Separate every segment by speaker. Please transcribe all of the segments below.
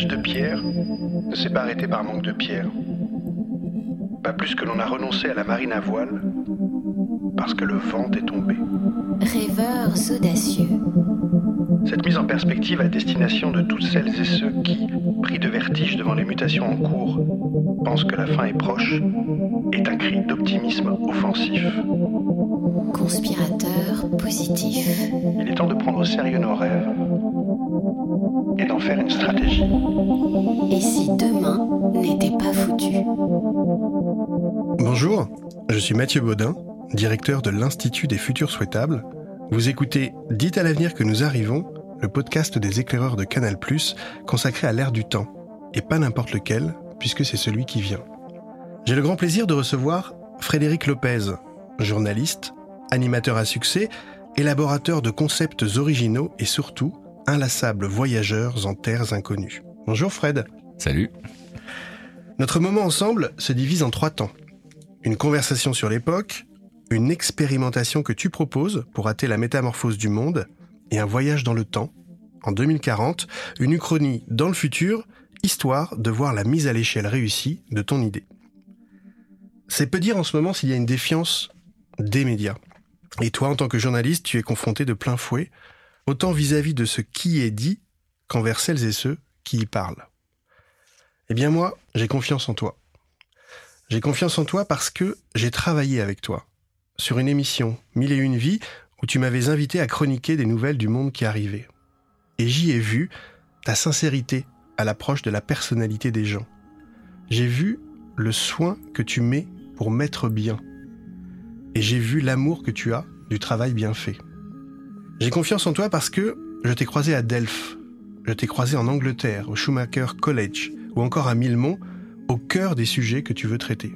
Speaker 1: L'âge de pierre ne s'est pas arrêté par manque de pierre. Pas plus que l'on a renoncé à la marine à voile parce que le vent est tombé.
Speaker 2: Rêveurs audacieux.
Speaker 1: Cette mise en perspective à destination de toutes celles et ceux qui, pris de vertige devant les mutations en cours, pensent que la fin est proche, est un cri d'optimisme offensif.
Speaker 2: Conspirateur positif.
Speaker 1: Il est temps de prendre au sérieux nos rêves faire une stratégie.
Speaker 2: Et si demain n'était pas foutu
Speaker 3: Bonjour, je suis Mathieu Baudin, directeur de l'Institut des futurs souhaitables. Vous écoutez Dites à l'avenir que nous arrivons, le podcast des éclaireurs de Canal+, consacré à l'ère du temps, et pas n'importe lequel, puisque c'est celui qui vient. J'ai le grand plaisir de recevoir Frédéric Lopez, journaliste, animateur à succès, élaborateur de concepts originaux et surtout inlassables voyageurs en terres inconnues. Bonjour Fred.
Speaker 4: Salut.
Speaker 3: Notre moment ensemble se divise en trois temps. Une conversation sur l'époque, une expérimentation que tu proposes pour hâter la métamorphose du monde, et un voyage dans le temps, en 2040, une uchronie dans le futur, histoire de voir la mise à l'échelle réussie de ton idée. C'est peu dire en ce moment s'il y a une défiance des médias. Et toi, en tant que journaliste, tu es confronté de plein fouet, autant vis-à-vis de ce qui est dit qu'envers celles et ceux qui y parlent. Eh bien moi, j'ai confiance en toi. J'ai confiance en toi parce que j'ai travaillé avec toi sur une émission Mille et une vies où tu m'avais invité à chroniquer des nouvelles du monde qui arrivait. Et j'y ai vu ta sincérité à l'approche de la personnalité des gens. J'ai vu le soin que tu mets pour mettre bien. Et j'ai vu l'amour que tu as du travail bien fait. J'ai confiance en toi parce que je t'ai croisé à Delphes, je t'ai croisé en Angleterre, au Schumacher College, ou encore à Millemont, au cœur des sujets que tu veux traiter.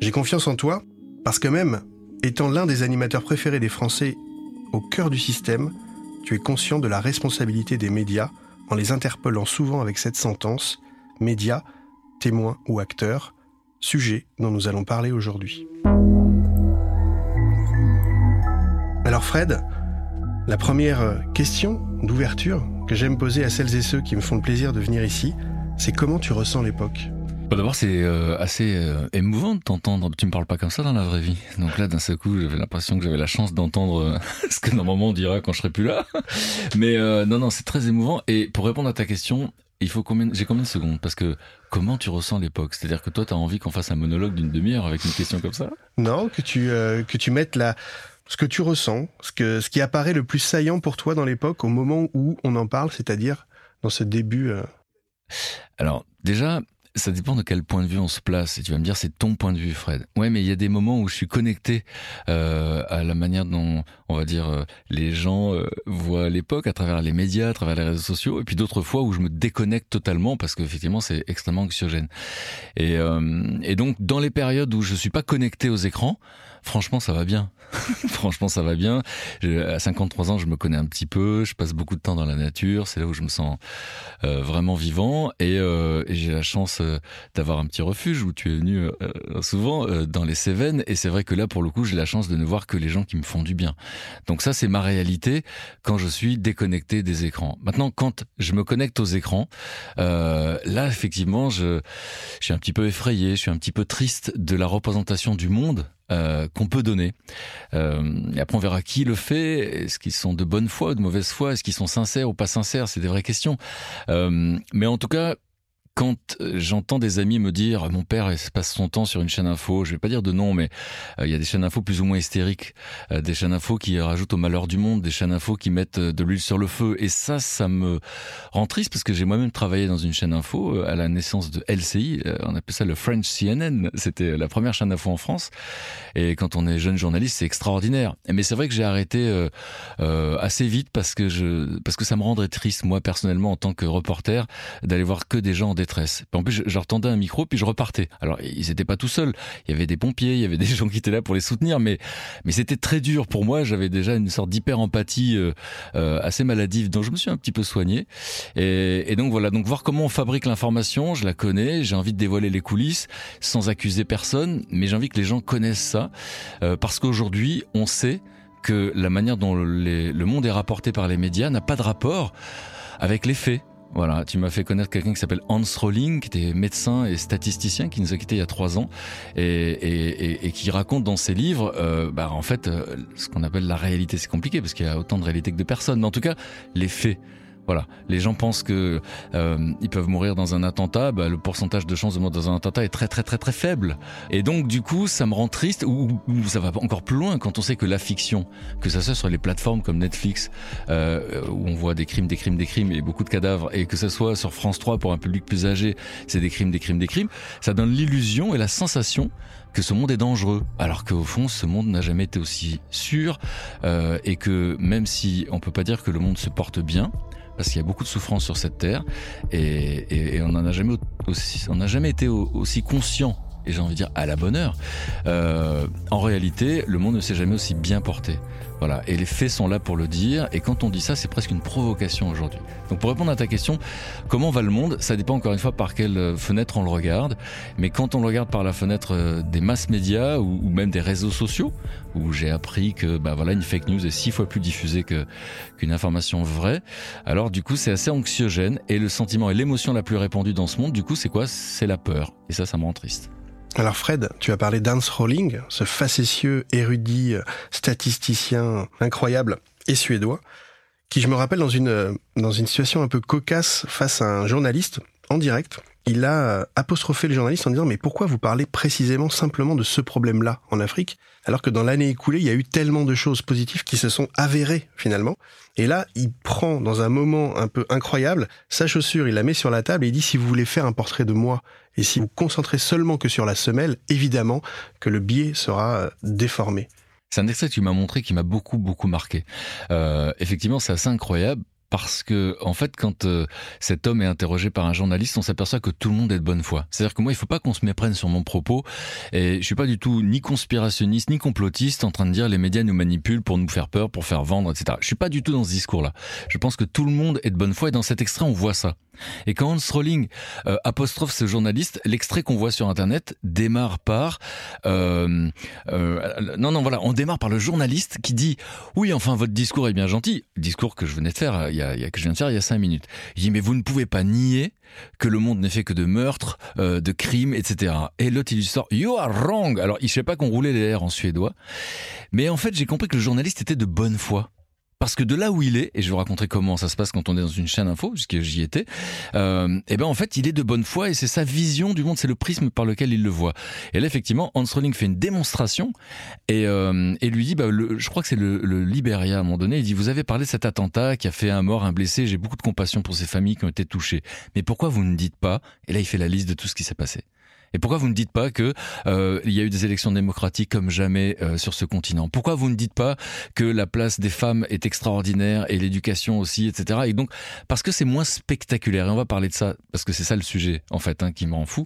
Speaker 3: J'ai confiance en toi parce que même étant l'un des animateurs préférés des Français au cœur du système, tu es conscient de la responsabilité des médias en les interpellant souvent avec cette sentence médias, témoins ou acteurs, sujet dont nous allons parler aujourd'hui. Alors Fred, la première question d'ouverture que j'aime poser à celles et ceux qui me font le plaisir de venir ici, c'est comment tu ressens l'époque?
Speaker 4: Bah, D'abord, c'est euh, assez euh, émouvant de t'entendre. Tu me parles pas comme ça dans la vraie vie. Donc là, d'un seul coup, j'avais l'impression que j'avais la chance d'entendre euh, ce que normalement on dira quand je serai plus là. Mais euh, non, non, c'est très émouvant. Et pour répondre à ta question, il faut combien J'ai combien de secondes? Parce que comment tu ressens l'époque? C'est-à-dire que toi, tu as envie qu'on fasse un monologue d'une demi-heure avec une question comme ça?
Speaker 3: Non, que tu, euh, que tu mettes la, ce que tu ressens, ce, que, ce qui apparaît le plus saillant pour toi dans l'époque au moment où on en parle, c'est-à-dire dans ce début. euh,
Speaker 4: Alors, déjà, ça dépend de quel point de vue on se place. Et tu vas me dire, c'est ton point de vue, Fred. Ouais, mais il y a des moments où je suis connecté euh, à la manière dont, on va dire, euh, les gens euh, voient l'époque à travers les médias, à travers les réseaux sociaux, et puis d'autres fois où je me déconnecte totalement parce qu'effectivement, c'est extrêmement anxiogène. Et, euh, et donc, dans les périodes où je suis pas connecté aux écrans, franchement, ça va bien. franchement, ça va bien. Je- à 53 ans, je me connais un petit peu. Je passe beaucoup de temps dans la nature. C'est là où je me sens euh, vraiment vivant. Et, euh, et j'ai la chance euh, d'avoir un petit refuge où tu es venu euh, souvent euh, dans les Cévennes. Et c'est vrai que là, pour le coup, j'ai la chance de ne voir que les gens qui me font du bien. Donc ça, c'est ma réalité quand je suis déconnecté des écrans. Maintenant, quand je me connecte aux écrans, là, effectivement, je, je suis un petit peu effrayé, je suis un petit peu triste de la représentation du monde euh, qu'on peut donner. Euh, et après, on verra qui le fait. Est-ce qu'ils sont de bonne foi ou de mauvaise foi? Est-ce qu'ils sont sincères ou pas sincères? C'est des vraies questions. Euh, mais en tout cas, quand euh, j'entends des amis me dire mon père passe son temps sur une chaîne info, je vais pas dire de nom, mais euh, il y a des chaînes info plus ou moins hystériques, euh, des chaînes info qui rajoutent au malheur du monde, des chaînes info qui mettent de l'huile sur le feu, et ça, ça me rend triste parce que j'ai moi-même travaillé dans une chaîne info à la naissance de LCI, on appelle ça le French CNN, c'était la première chaîne info en France, et quand on est jeune journaliste, c'est extraordinaire. Mais c'est vrai que j'ai arrêté assez vite parce que je parce que ça me rendrait triste moi personnellement en tant que reporter d'aller voir que des gens en en plus, je, leur tendais un micro, puis je repartais. Alors, ils n'étaient pas tout seuls. Il y avait des pompiers, il y avait des gens qui étaient là pour les soutenir, mais, mais c'était très dur pour moi. J'avais déjà une sorte d'hyper-empathie euh, euh, assez maladive, dont je me suis un petit peu soigné. Et, donc voilà, donc voir comment on fabrique l'information, je la connais, j'ai envie de dévoiler les coulisses sans accuser personne, mais j'ai envie que les gens connaissent ça, euh, parce qu'aujourd'hui, on sait que la manière dont le monde est rapporté par les médias n'a pas de rapport avec les faits. Voilà, tu m'as fait connaître quelqu'un qui s'appelle Hans Rolling, qui était médecin et statisticien, qui nous a quittés il y a trois ans, et, qui raconte dans ses livres, euh, bah, en fait, euh, ce qu'on appelle la réalité. C'est compliqué parce qu'il y a autant de réalité que de personnes, mais en tout cas, les faits. Voilà, les gens pensent que euh, ils peuvent mourir dans un attentat. Bah, le pourcentage de chances de mort dans un attentat est très très très très faible. Et donc du coup, ça me rend triste. Ou, ça va encore plus loin quand on sait que la fiction, que ça soit sur les plateformes comme Netflix, euh, où on voit des crimes, des crimes, des crimes et beaucoup de cadavres, et que ça soit sur France 3 pour un public plus âgé, c'est des crimes, des crimes, des crimes. Ça donne l'illusion et la sensation que ce monde est dangereux, alors qu'au fond, ce monde n'a jamais été aussi sûr, euh, et que même si on peut pas dire que le monde se porte bien, parce qu'il y a beaucoup de souffrance sur cette terre et, on n'en a jamais aussi, on n'a jamais été aussi conscient et j'ai envie de dire à la bonne heure. Euh, en réalité, le monde ne s'est jamais aussi bien porté. Voilà, et les faits sont là pour le dire, et quand on dit ça, c'est presque une provocation aujourd'hui. Donc pour répondre à ta question, comment va le monde? Ça dépend encore une fois par quelle euh, fenêtre on le regarde, mais quand on le regarde par la fenêtre euh, des masses médias ou, même des réseaux sociaux, où j'ai appris que bah voilà une fake news est six fois plus diffusée qu'une information vraie, alors du coup c'est assez anxiogène, et le sentiment et l'émotion la plus répandue dans ce monde, du coup c'est quoi? C'est la peur, et ça ça me rend triste.
Speaker 5: Alors Fred, tu as parlé d'Hans Rolling, ce facétieux érudit statisticien incroyable et suédois, qui je me rappelle dans une dans une situation un peu cocasse face à un journaliste en direct. Il a apostrophé le journaliste en disant mais pourquoi vous parlez précisément simplement de ce problème-là en Afrique? Alors que dans l'année écoulée il y a eu tellement de choses positives qui se sont avérées finalement. Et là il prend dans un moment un peu incroyable sa chaussure, il la met sur la table et il dit si vous voulez faire un portrait de moi et si vous concentrez seulement que sur la semelle, évidemment que le biais sera euh, déformé.
Speaker 4: C'est un extrait que tu m'as montré qui m'a beaucoup beaucoup marqué. Euh, effectivement, c'est assez incroyable parce que en fait quand euh, cet homme est interrogé par un journaliste on s'aperçoit que tout le monde est de bonne foi. C'est à dire que moi il faut pas qu'on se méprenne sur mon propos. Et je suis pas du tout ni conspirationniste ni complotiste en train de dire les médias nous manipulent pour nous faire peur pour faire vendre etc je suis pas du tout dans ce discours là je pense que tout le monde est de bonne foi et dans cet extrait on voit ça. Et quand Hans Rolling euh, apostrophe ce journaliste, l'extrait qu'on voit sur Internet démarre par... Euh, euh, non, non, voilà, on démarre par le journaliste qui dit « Oui, enfin, votre discours est bien gentil. » Discours que je venais de faire, il y a, que je viens de faire il y a cinq minutes. Il dit « Mais vous ne pouvez pas nier que le monde n'est fait que de meurtres, de crimes, etc. » Et l'autre, il lui sort « You are wrong !» Alors, il ne sait pas qu'on roulait les airs en suédois. Mais en fait, j'ai compris que le journaliste était de bonne foi. Parce que de là où il est, et je vous raconter comment ça se passe quand on est dans une chaîne info, puisque j'y étais, euh, et eh ben en fait il est de bonne foi et c'est sa vision du monde, c'est le prisme par lequel il le voit. Et là effectivement, Hans Rowling fait une démonstration et, euh, et lui dit, bah, je crois que c'est le, le Liberia à un moment donné, il dit vous avez parlé de cet attentat qui a fait un mort, un blessé, j'ai beaucoup de compassion pour ces familles qui ont été touchées, mais pourquoi vous ne dites pas? Et là il fait la liste de tout ce qui s'est passé. Et pourquoi vous ne dites pas que euh, il y a eu des élections démocratiques comme jamais euh, sur ce continent? Pourquoi vous ne dites pas que la place des femmes est extraordinaire et l'éducation aussi, etc. Et donc parce que c'est moins spectaculaire. Et on va parler de ça parce que c'est ça le sujet en fait hein, qui me rend fou.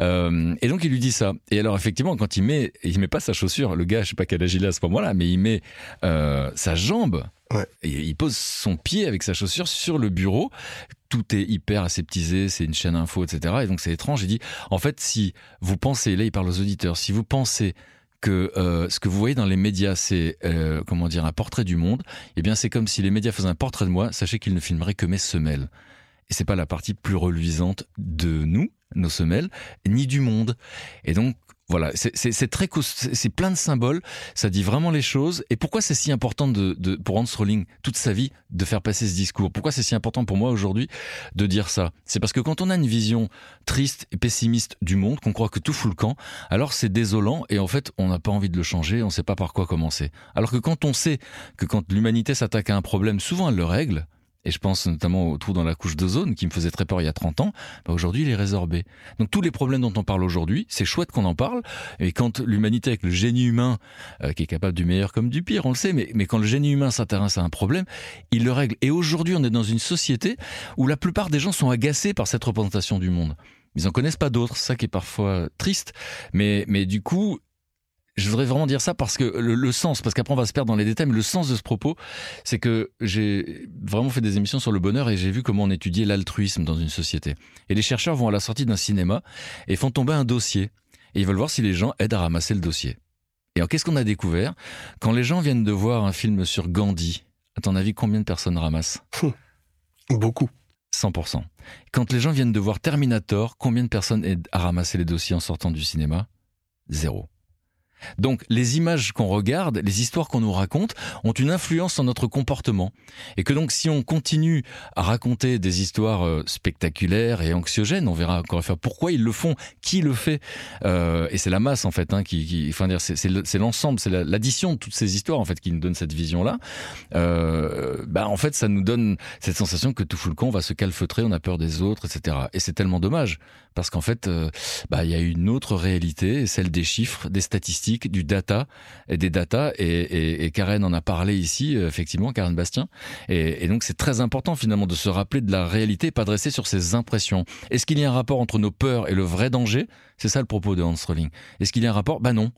Speaker 4: Euh, et donc il lui dit ça. Et alors effectivement quand il met, il met pas sa chaussure. Le gars, je sais pas quel âge il a à ce moment-là, mais il met sa jambe et il pose son pied avec sa chaussure sur le bureau. Tout est hyper aseptisé, c'est une chaîne info, etc. Et donc c'est étrange. Il dit, en fait, si vous pensez, là il parle aux auditeurs, si vous pensez que euh, ce que vous voyez dans les médias, c'est euh, comment dire un portrait du monde, eh bien c'est comme si les médias faisaient un portrait de moi. Sachez qu'ils ne filmeraient que mes semelles. Et c'est pas la partie plus reluisante de nous, nos semelles, ni du monde. Et donc Voilà, c'est très c'est plein de symboles, ça dit vraiment les choses. Et pourquoi c'est si important de, de pour Hans Rowling toute sa vie de faire passer ce discours? Pourquoi c'est si important pour moi aujourd'hui de dire ça? C'est parce que quand on a une vision triste et pessimiste du monde, qu'on croit que tout fout le camp, alors c'est désolant et en fait on n'a pas envie de le changer, on ne sait pas par quoi commencer. Alors que quand on sait que quand l'humanité s'attaque à un problème, souvent elle le règle, et je pense notamment au trou dans la couche d'ozone qui me faisait très peur il y a 30 ans, bah aujourd'hui il est résorbé. Donc tous les problèmes dont on parle aujourd'hui, c'est chouette qu'on en parle, et quand l'humanité avec le génie humain, euh, qui est capable du meilleur comme du pire, on le sait, mais, mais quand le génie humain s'intéresse à un problème, il le règle. Et aujourd'hui on est dans une société où la plupart des gens sont agacés par cette représentation du monde ils en connaissent pas d'autres, ça qui est parfois triste, mais mais du coup, je voudrais vraiment dire ça parce que le, sens, parce qu'après on va se perdre dans les détails, mais le sens de ce propos, c'est que j'ai vraiment fait des émissions sur le bonheur et j'ai vu comment on étudiait l'altruisme dans une société. Et les chercheurs vont à la sortie d'un cinéma et font tomber un dossier. Et ils veulent voir si les gens aident à ramasser le dossier. Et alors qu'est-ce qu'on a découvert? Quand les gens viennent de voir un film sur Gandhi, à ton avis, combien de personnes ramassent?
Speaker 5: Beaucoup.
Speaker 4: 100%. Quand les gens viennent de voir Terminator, combien de personnes aident à ramasser les dossiers en sortant du cinéma? Zéro. Donc les images qu'on regarde, les histoires qu'on nous raconte ont une influence sur notre comportement. Et que donc si on continue à raconter des histoires euh, spectaculaires et anxiogènes, on verra encore une fois pourquoi ils le font, qui le fait. Euh, et c'est la masse en fait, hein, qui, enfin c'est l'ensemble, c'est l'addition de toutes ces histoires en fait qui nous donne cette vision-là. Euh, bah en fait ça nous donne cette sensation que tout fout le camp, on va se calfeutrer, on a peur des autres, etc. Et c'est tellement dommage parce qu'en fait, bah il y a une autre réalité, celle des chiffres, des statistiques, du data et des data. Et, Karen en a parlé ici, euh, effectivement, Karen Bastien. Et, donc c'est très important finalement de se rappeler de la réalité, pas de rester sur ses impressions. Est-ce qu'il y a un rapport entre nos peurs et le vrai danger? C'est ça le propos de Hans Rowling. Est-ce qu'il y a un rapport? Bah non.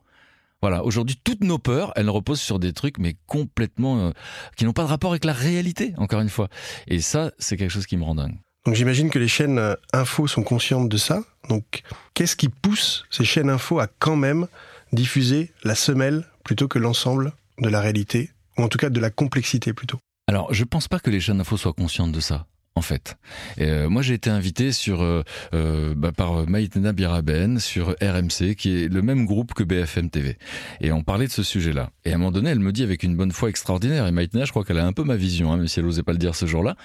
Speaker 4: Voilà, aujourd'hui, toutes nos peurs, elles reposent sur des trucs, mais complètement euh, qui n'ont pas de rapport avec la réalité, encore une fois. Et ça, c'est quelque chose qui me rend dingue.
Speaker 5: Donc j'imagine que les chaînes euh, info sont conscientes de ça. Donc qu'est-ce qui pousse ces chaînes info à quand même diffuser la semelle plutôt que l'ensemble de la réalité, ou en tout cas de la complexité plutôt.
Speaker 4: Alors je pense pas que les chaînes info soient conscientes de ça en fait. Euh, moi, j'ai été invité euh, euh, bah, par Maïtena Biraben sur RMC, qui est le même groupe que BFM TV. Et on parlait de ce sujet-là. Et à un moment donné, elle me dit avec une bonne foi extraordinaire. Et Maïtena, je crois qu'elle a un peu ma vision, hein, même si elle n'osait pas le dire ce jour-là.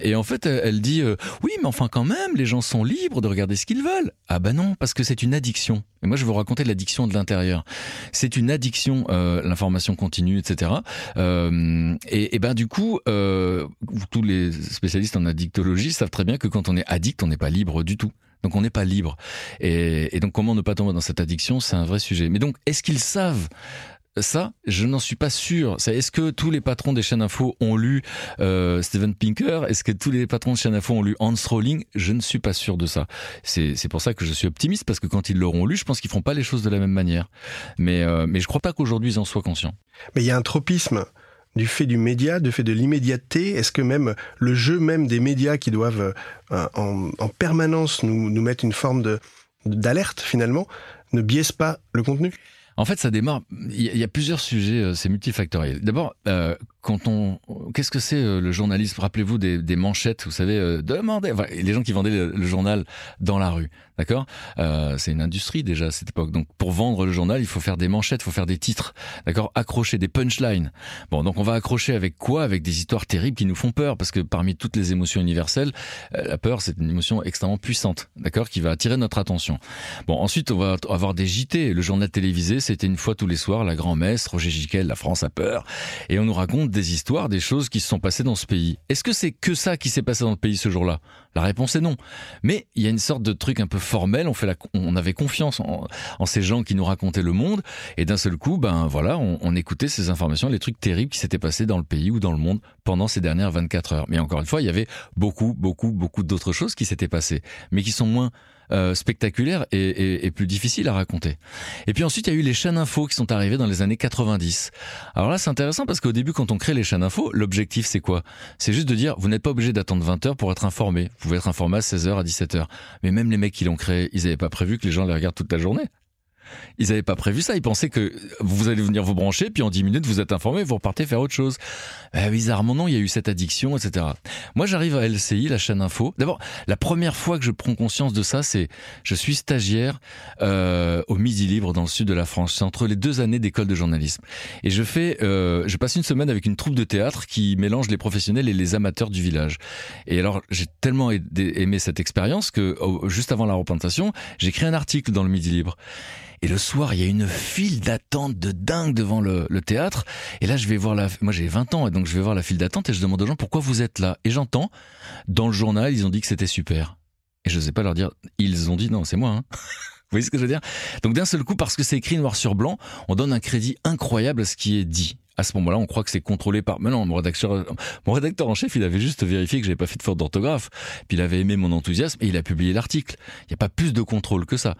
Speaker 4: Et en fait, elle dit oui, mais enfin quand même, les gens sont libres de regarder ce qu'ils veulent. Ah bah non, parce que c'est une addiction. Et moi, je vais vous raconter l'addiction de l'intérieur. C'est une addiction, l'information continue, etc. et, et ben du coup, tous les spécialistes en addiction addictologie savent très bien que quand on est addict, on n'est pas libre du tout. Donc on n'est pas libre. Et, donc comment ne pas tomber dans cette addiction, c'est un vrai sujet. Mais donc est-ce qu'ils savent ça, je n'en suis pas sûr. Est-ce que tous les patrons des chaînes info ont lu euh, Steven Pinker? Est-ce que tous les patrons de chaînes info ont lu Hans Rowling Je ne suis pas sûr de ça. C'est pour ça que je suis optimiste parce que quand ils l'auront lu, je pense qu'ils feront pas les choses de la même manière. Mais euh, mais je crois pas qu'aujourd'hui ils en soient conscients.
Speaker 5: Mais il y a un tropisme du fait du média, du fait de l'immédiateté Est-ce que même le jeu même des médias qui doivent euh, en, en, permanence nous, nous mettre une forme d'alerte finalement ne biaise pas le contenu?
Speaker 4: En fait, ça démarre. Il y, a plusieurs sujets, euh, c'est multifactoriel. D'abord, euh, quand on, qu'est-ce que c'est euh, le journalisme? Rappelez-vous des, des, manchettes, vous savez, euh, demandez. Enfin, les gens qui vendaient le, journal dans la rue, d'accord? Euh, C'est une industrie déjà à cette époque. Donc, pour vendre le journal, il faut faire des manchettes, il faut faire des titres, d'accord? Accrocher des punchlines. Bon, donc on va accrocher avec quoi? Avec des histoires terribles qui nous font peur, parce que parmi toutes les émotions universelles, la peur, c'est une émotion extrêmement puissante, d'accord? Qui va attirer notre attention. Bon, ensuite, on va avoir des JT. Le journal télévisé, c'était une fois tous les soirs, la grand-messe, Roger Giquel, la France a peur, et on nous raconte des histoires, des choses qui se sont passées dans ce pays. Est-ce que c'est que ça qui s'est passé dans le pays ce jour-là? La réponse est non. Mais il y a une sorte de truc un peu formel. On fait on avait confiance en, ces gens qui nous racontaient le monde, et d'un seul coup, ben voilà, on, on écoutait ces informations, les trucs terribles qui s'étaient passés dans le pays ou dans le monde pendant ces dernières 24 heures. Mais encore une fois, il y avait beaucoup, beaucoup, beaucoup d'autres choses qui s'étaient passées, mais qui sont moins euh, spectaculaire et, plus difficile à raconter. Et puis ensuite, il y a eu les chaînes info qui sont arrivées dans les années 90. Alors là, c'est intéressant parce qu'au début, quand on crée les chaînes info, l'objectif, c'est quoi? C'est juste de dire, vous n'êtes pas obligé d'attendre 20 heures pour être informé. Vous pouvez être informé à 16 heures, à 17 heures. Mais même les mecs qui l'ont créé, ils n'avaient pas prévu que les gens les regardent toute la journée. Ils n'avaient pas prévu ça. Ils pensaient que vous allez venir vous brancher, puis en 10 minutes, vous êtes informé, vous repartez faire autre chose. Eh, bizarrement, non, il y a eu cette addiction, etc. Moi, j'arrive à LCI, la chaîne info. D'abord, la première fois que je prends conscience de ça, c'est je suis stagiaire euh, au Midi Libre dans le sud de la France. C'est entre les deux années d'école de journalisme. Et je fais, euh, je passe une semaine avec une troupe de théâtre qui mélange les professionnels et les amateurs du village. Et alors, j'ai tellement aimé cette expérience que juste avant la représentation, j'écris un article dans le Midi Libre. Et le soir, il y a une file d'attente de dingue devant le, théâtre. Et là, je vais voir la, moi j'ai 20 ans, donc je vais voir la file d'attente et je demande aux gens pourquoi vous êtes là? Et j'entends, dans le journal, ils ont dit que c'était super. Et je ne sais pas leur dire, ils ont dit non, c'est moi. Hein. Vous voyez ce que je veux dire? Donc d'un seul coup, parce que c'est écrit noir sur blanc, on donne un crédit incroyable à ce qui est dit à ce moment-là, on croit que c'est contrôlé par. Mais non, mon rédacteur, mon rédacteur en chef, il avait juste vérifié que j'avais pas fait de faute d'orthographe. Puis il avait aimé mon enthousiasme et il a publié l'article. Il n'y a pas plus de contrôle que ça.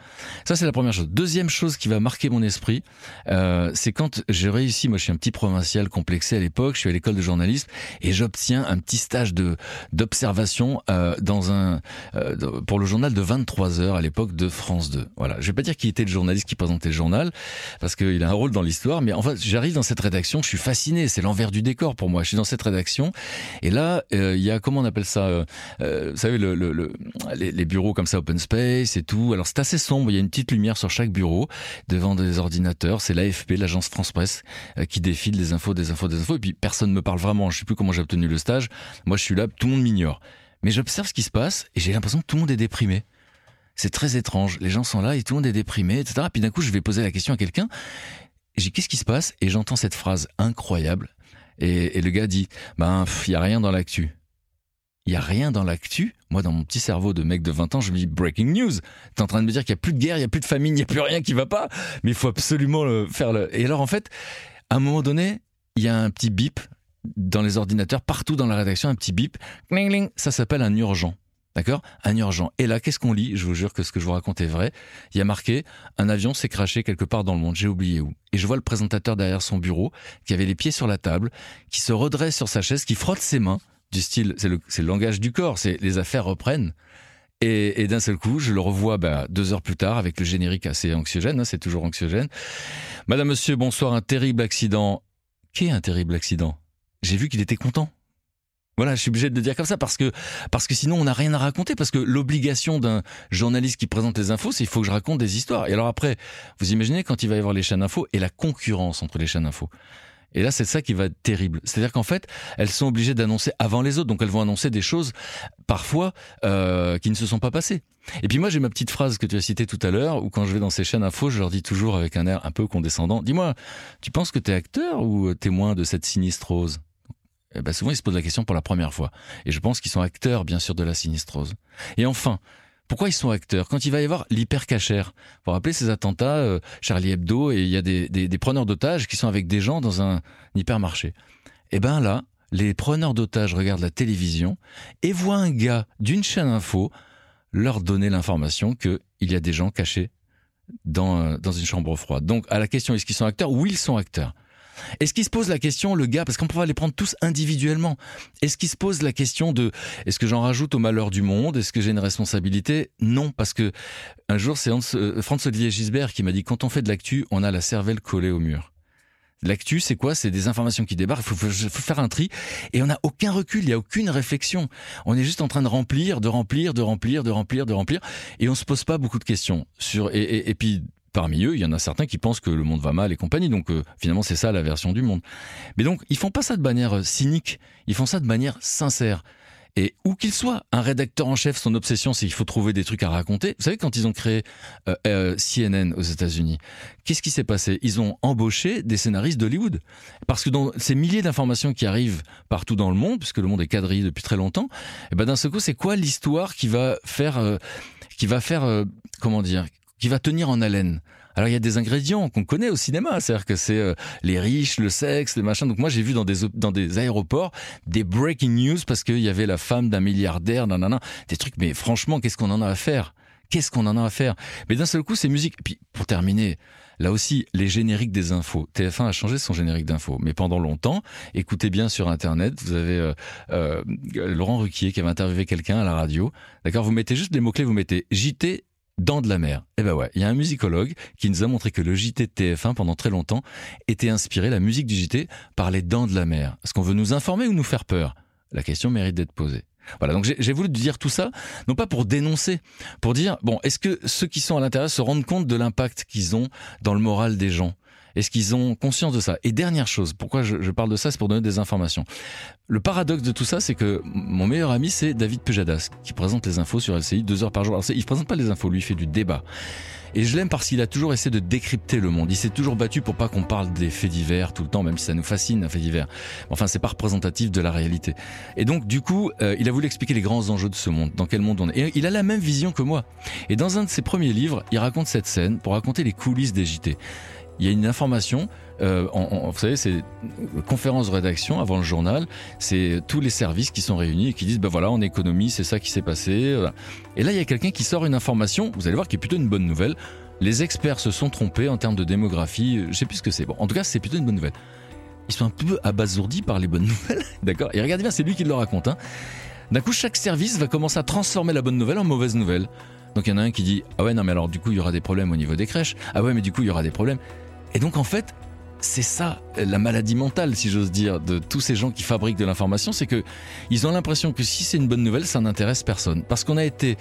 Speaker 4: Ça, c'est la première chose. Deuxième chose qui va marquer mon esprit, euh, c'est quand j'ai réussi. Moi, je suis un petit provincial complexé à l'époque. Je suis à l'école de journalisme et j'obtiens un petit stage de d'observation euh, dans un euh, pour le journal de 23 heures à l'époque de France 2. Voilà. Je vais pas dire qui était le journaliste qui présentait le journal parce qu'il a un rôle dans l'histoire, mais en fait, j'arrive dans cette rédaction je suis fasciné, c'est l'envers du décor pour moi. Je suis dans cette rédaction et là, euh, il y a comment on appelle ça euh, euh, Vous savez, le, le, les, bureaux comme ça, open space et tout. Alors c'est assez sombre. Il y a une petite lumière sur chaque bureau devant des ordinateurs. C'est l'AFP, l'agence France Presse, qui défile des infos, des infos, des infos. Et puis personne ne me parle vraiment. Je sais plus comment j'ai obtenu le stage. Moi, je suis là, tout le monde m'ignore. Mais j'observe ce qui se passe et j'ai l'impression que tout le monde est déprimé. C'est très étrange. Les gens sont là et tout le monde est déprimé, etc. Puis d'un coup, je vais poser la question à quelqu'un j'ai qu'est-ce qui se passe? Et j'entends cette phrase incroyable. Et, le gars dit, ben, il y a rien dans l'actu. Il y a rien dans l'actu? Moi, dans mon petit cerveau de mec de 20 ans, je me dis breaking news. T'es en train de me dire qu'il y a plus de guerre, il y a plus de famine, il y a plus rien qui va pas. Mais il faut absolument le faire. Le... Et alors, en fait, à un moment donné, il y a un petit bip dans les ordinateurs, partout dans la rédaction, un petit bip. Ça s'appelle un urgent. D'accord? Un urgent. Et là, qu'est-ce qu'on lit? Je vous jure que ce que je vous raconte est vrai. Il y a marqué un avion s'est craché quelque part dans le monde. J'ai oublié où. Et je vois le présentateur derrière son bureau, qui avait les pieds sur la table, qui se redresse sur sa chaise, qui frotte ses mains, du style, c'est le, le, langage du corps, c'est les affaires reprennent. Et, et d'un seul coup, je le revois bah, deux heures plus tard avec le générique assez anxiogène, hein, c'est toujours anxiogène. Madame, monsieur, bonsoir, un terrible accident. Qu'est un terrible accident? J'ai vu qu'il était content. Voilà, je suis obligé de le dire comme ça parce que parce que sinon on n'a rien à raconter parce que l'obligation d'un journaliste qui présente les infos, c'est il faut que je raconte des histoires. Et alors après, vous imaginez quand il va y avoir les chaînes infos et la concurrence entre les chaînes infos. Et là, c'est ça qui va être terrible. C'est-à-dire qu'en fait, elles sont obligées d'annoncer avant les autres, donc elles vont annoncer des choses parfois euh, qui ne se sont pas passées. Et puis moi, j'ai ma petite phrase que tu as citée tout à l'heure, où quand je vais dans ces chaînes infos, je leur dis toujours avec un air un peu condescendant, dis-moi, tu penses que tu es acteur ou témoin de cette sinistrose? Ben souvent ils se posent la question pour la première fois. Et je pense qu'ils sont acteurs, bien sûr, de la sinistrose. Et enfin, pourquoi ils sont acteurs? Quand il va y avoir l'hypercachère, vous rappelez ces attentats, euh, Charlie Hebdo, et il y a des, des, des preneurs d'otages qui sont avec des gens dans un hypermarché. Eh ben là, les preneurs d'otages regardent la télévision et voient un gars d'une chaîne info leur donner l'information qu'il y a des gens cachés dans, euh, dans une chambre froide. Donc à la question est-ce qu'ils sont acteurs? Oui, ils sont acteurs. Est-ce qu'il se pose la question, le gars, parce qu'on peut les prendre tous individuellement, est-ce qu'il se pose la question de est-ce que j'en rajoute au malheur du monde Est-ce que j'ai une responsabilité? Non, parce que un jour, c'est euh, Franz-Olivier Gisbert qui m'a dit quand on fait de l'actu, on a la cervelle collée au mur. L'actu, c'est quoi? C'est des informations qui débarquent. Il faut, faire un tri et on n'a aucun recul. Il n'y a aucune réflexion. On est juste en train de remplir, de remplir, de remplir, de remplir, de remplir, et on se pose pas beaucoup de questions sur. Et, et puis Parmi eux, il y en a certains qui pensent que le monde va mal et compagnie. Donc euh, finalement, c'est ça la version du monde. Mais donc, ils font pas ça de manière euh, cynique. Ils font ça de manière sincère. Et où qu'il soit, un rédacteur en chef, son obsession, c'est qu'il faut trouver des trucs à raconter. Vous savez, quand ils ont créé euh, CNN aux États-Unis, qu'est-ce qui s'est passé? Ils ont embauché des scénaristes d'Hollywood. Parce que dans ces milliers d'informations qui arrivent partout dans le monde, puisque le monde est quadrillé depuis très longtemps, et eh ben d'un seul coup, c'est quoi l'histoire qui va faire, qui va faire, comment dire, qui va tenir en haleine. Alors il y a des ingrédients qu'on connaît au cinéma, c'est-à-dire que c'est euh, les riches, le sexe, les machins. Donc moi j'ai vu dans des dans des aéroports des breaking news parce qu'il y avait la femme d'un milliardaire, nanana, des trucs. Mais franchement, qu'est-ce qu'on en a à faire? Qu'est-ce qu'on en a à faire? Mais d'un seul coup, c'est musique. Puis pour terminer, là aussi, les génériques des infos. TF1 a changé son générique d'infos, mais pendant longtemps, écoutez bien sur Internet, vous avez euh, euh, Laurent Ruquier qui avait interviewé quelqu'un à la radio. D'accord, vous mettez juste les mots clés, vous mettez JT Dents de la mer. Eh ben ouais, il y a un musicologue qui nous a montré que le JT de TF1 pendant très longtemps était inspiré, la musique du JT, par les dents de la mer. Est-ce qu'on veut nous informer ou nous faire peur? La question mérite d'être posée. Voilà, donc j'ai voulu dire tout ça, non pas pour dénoncer, pour dire, bon, est-ce que ceux qui sont à l'intérieur se rendent compte de l'impact qu'ils ont dans le moral des gens? Est-ce qu'ils ont conscience de ça? Et dernière chose, pourquoi je, parle de ça, c'est pour donner des informations. Le paradoxe de tout ça, c'est que mon meilleur ami, c'est David Pujadas, qui présente les infos sur LCI deux heures par jour. Alors, il présente pas les infos, lui, il fait du débat. Et je l'aime parce qu'il a toujours essayé de décrypter le monde. Il s'est toujours battu pour pas qu'on parle des faits divers tout le temps, même si ça nous fascine, un fait divers. Enfin, c'est pas représentatif de la réalité. Et donc, du coup, euh, il a voulu expliquer les grands enjeux de ce monde, dans quel monde on est. Et il a la même vision que moi. Et dans un de ses premiers livres, il raconte cette scène pour raconter les coulisses des JT il y a une information. Euh, vous savez, c'est conférence de rédaction avant le journal. C'est tous les services qui sont réunis et qui disent ben voilà, en économie, c'est ça qui s'est passé. Et là, il y a quelqu'un qui sort une information. Vous allez voir qui est plutôt une bonne nouvelle. Les experts se sont trompés en termes de démographie. Je sais plus ce que c'est. Bon, en tout cas, c'est plutôt une bonne nouvelle. Ils sont un peu abasourdis par les bonnes nouvelles, d'accord? Et regardez bien, c'est lui qui le raconte. Hein. D'un coup, chaque service va commencer à transformer la bonne nouvelle en mauvaise nouvelle. Donc il y en a un qui dit ah ouais non mais alors du coup il y aura des problèmes au niveau des crèches. Ah ouais mais du coup il y aura des problèmes. Et donc en fait, c'est ça la maladie mentale, si j'ose dire, de tous ces gens qui fabriquent de l'information, c'est que ils ont l'impression que si c'est une bonne nouvelle, ça n'intéresse personne, parce qu'on a été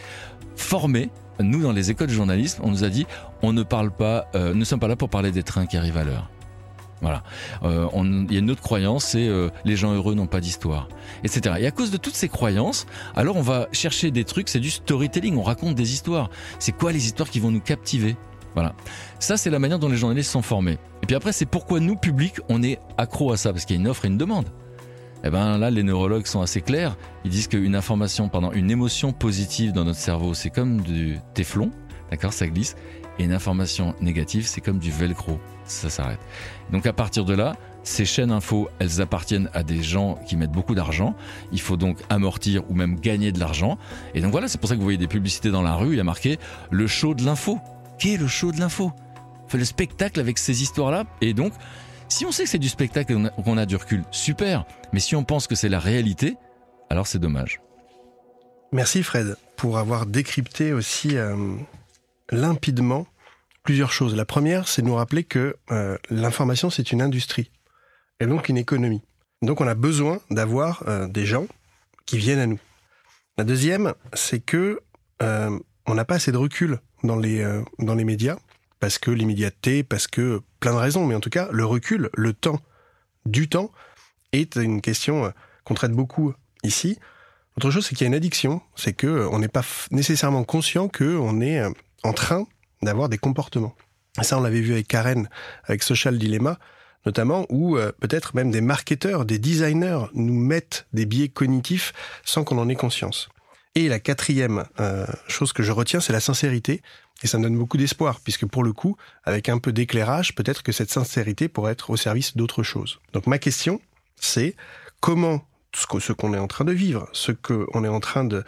Speaker 4: formés. Nous, dans les écoles de journalisme, on nous a dit on ne parle pas, euh, ne sommes pas là pour parler des trains qui arrivent à l'heure. Voilà. Euh, il y a une autre croyance, c'est euh, les gens heureux n'ont pas d'histoire, etc. Et à cause de toutes ces croyances, alors on va chercher des trucs, c'est du storytelling, on raconte des histoires. C'est quoi les histoires qui vont nous captiver? Voilà. Ça, c'est la manière dont les journalistes sont formés. Et puis après, c'est pourquoi nous, public, on est accro à ça, parce qu'il y a une offre et une demande. Eh ben là, les neurologues sont assez clairs. Ils disent qu'une information, pendant une émotion positive dans notre cerveau, c'est comme du téflon, d'accord, ça glisse. Et une information négative, c'est comme du velcro, ça s'arrête. Donc à partir de là, ces chaînes info, elles appartiennent à des gens qui mettent beaucoup d'argent. Il faut donc amortir ou même gagner de l'argent. Et donc voilà, c'est pour ça que vous voyez des publicités dans la rue, il y a marqué le show de l'info qu'est le show de l'info. Fait le spectacle avec ces histoires-là. Et donc, si on sait que c'est du spectacle et qu'on a du recul, super. Mais si on pense que c'est la réalité, alors c'est dommage.
Speaker 3: Merci Fred pour avoir décrypté aussi euh, limpidement plusieurs choses. La première, c'est de nous rappeler que euh, l'information, c'est une industrie et donc une économie. Donc on a besoin d'avoir euh, des gens qui viennent à nous. La deuxième, c'est que on n'a pas assez de recul dans les, euh, dans les médias, parce que l'immédiateté, parce que plein de raisons, mais en tout cas, le recul, le temps, du temps, est une question euh, qu'on traite beaucoup ici. Autre chose, c'est qu'il y a une addiction, c'est que euh, on n'est pas nécessairement conscient qu'on est en train d'avoir des comportements. Et ça, on l'avait vu avec Karen, avec Social Dilemma, notamment, où peut-être même des marketeurs, des designers nous mettent des biais cognitifs sans qu'on en ait conscience. Et la quatrième euh, chose que je retiens, c'est la sincérité. Et ça me donne beaucoup d'espoir, puisque pour le coup, avec un peu d'éclairage, peut-être que cette sincérité pourrait être au service d'autre chose. Donc ma question, c'est comment ce qu'on est en train de vivre, ce qu'on est en train de,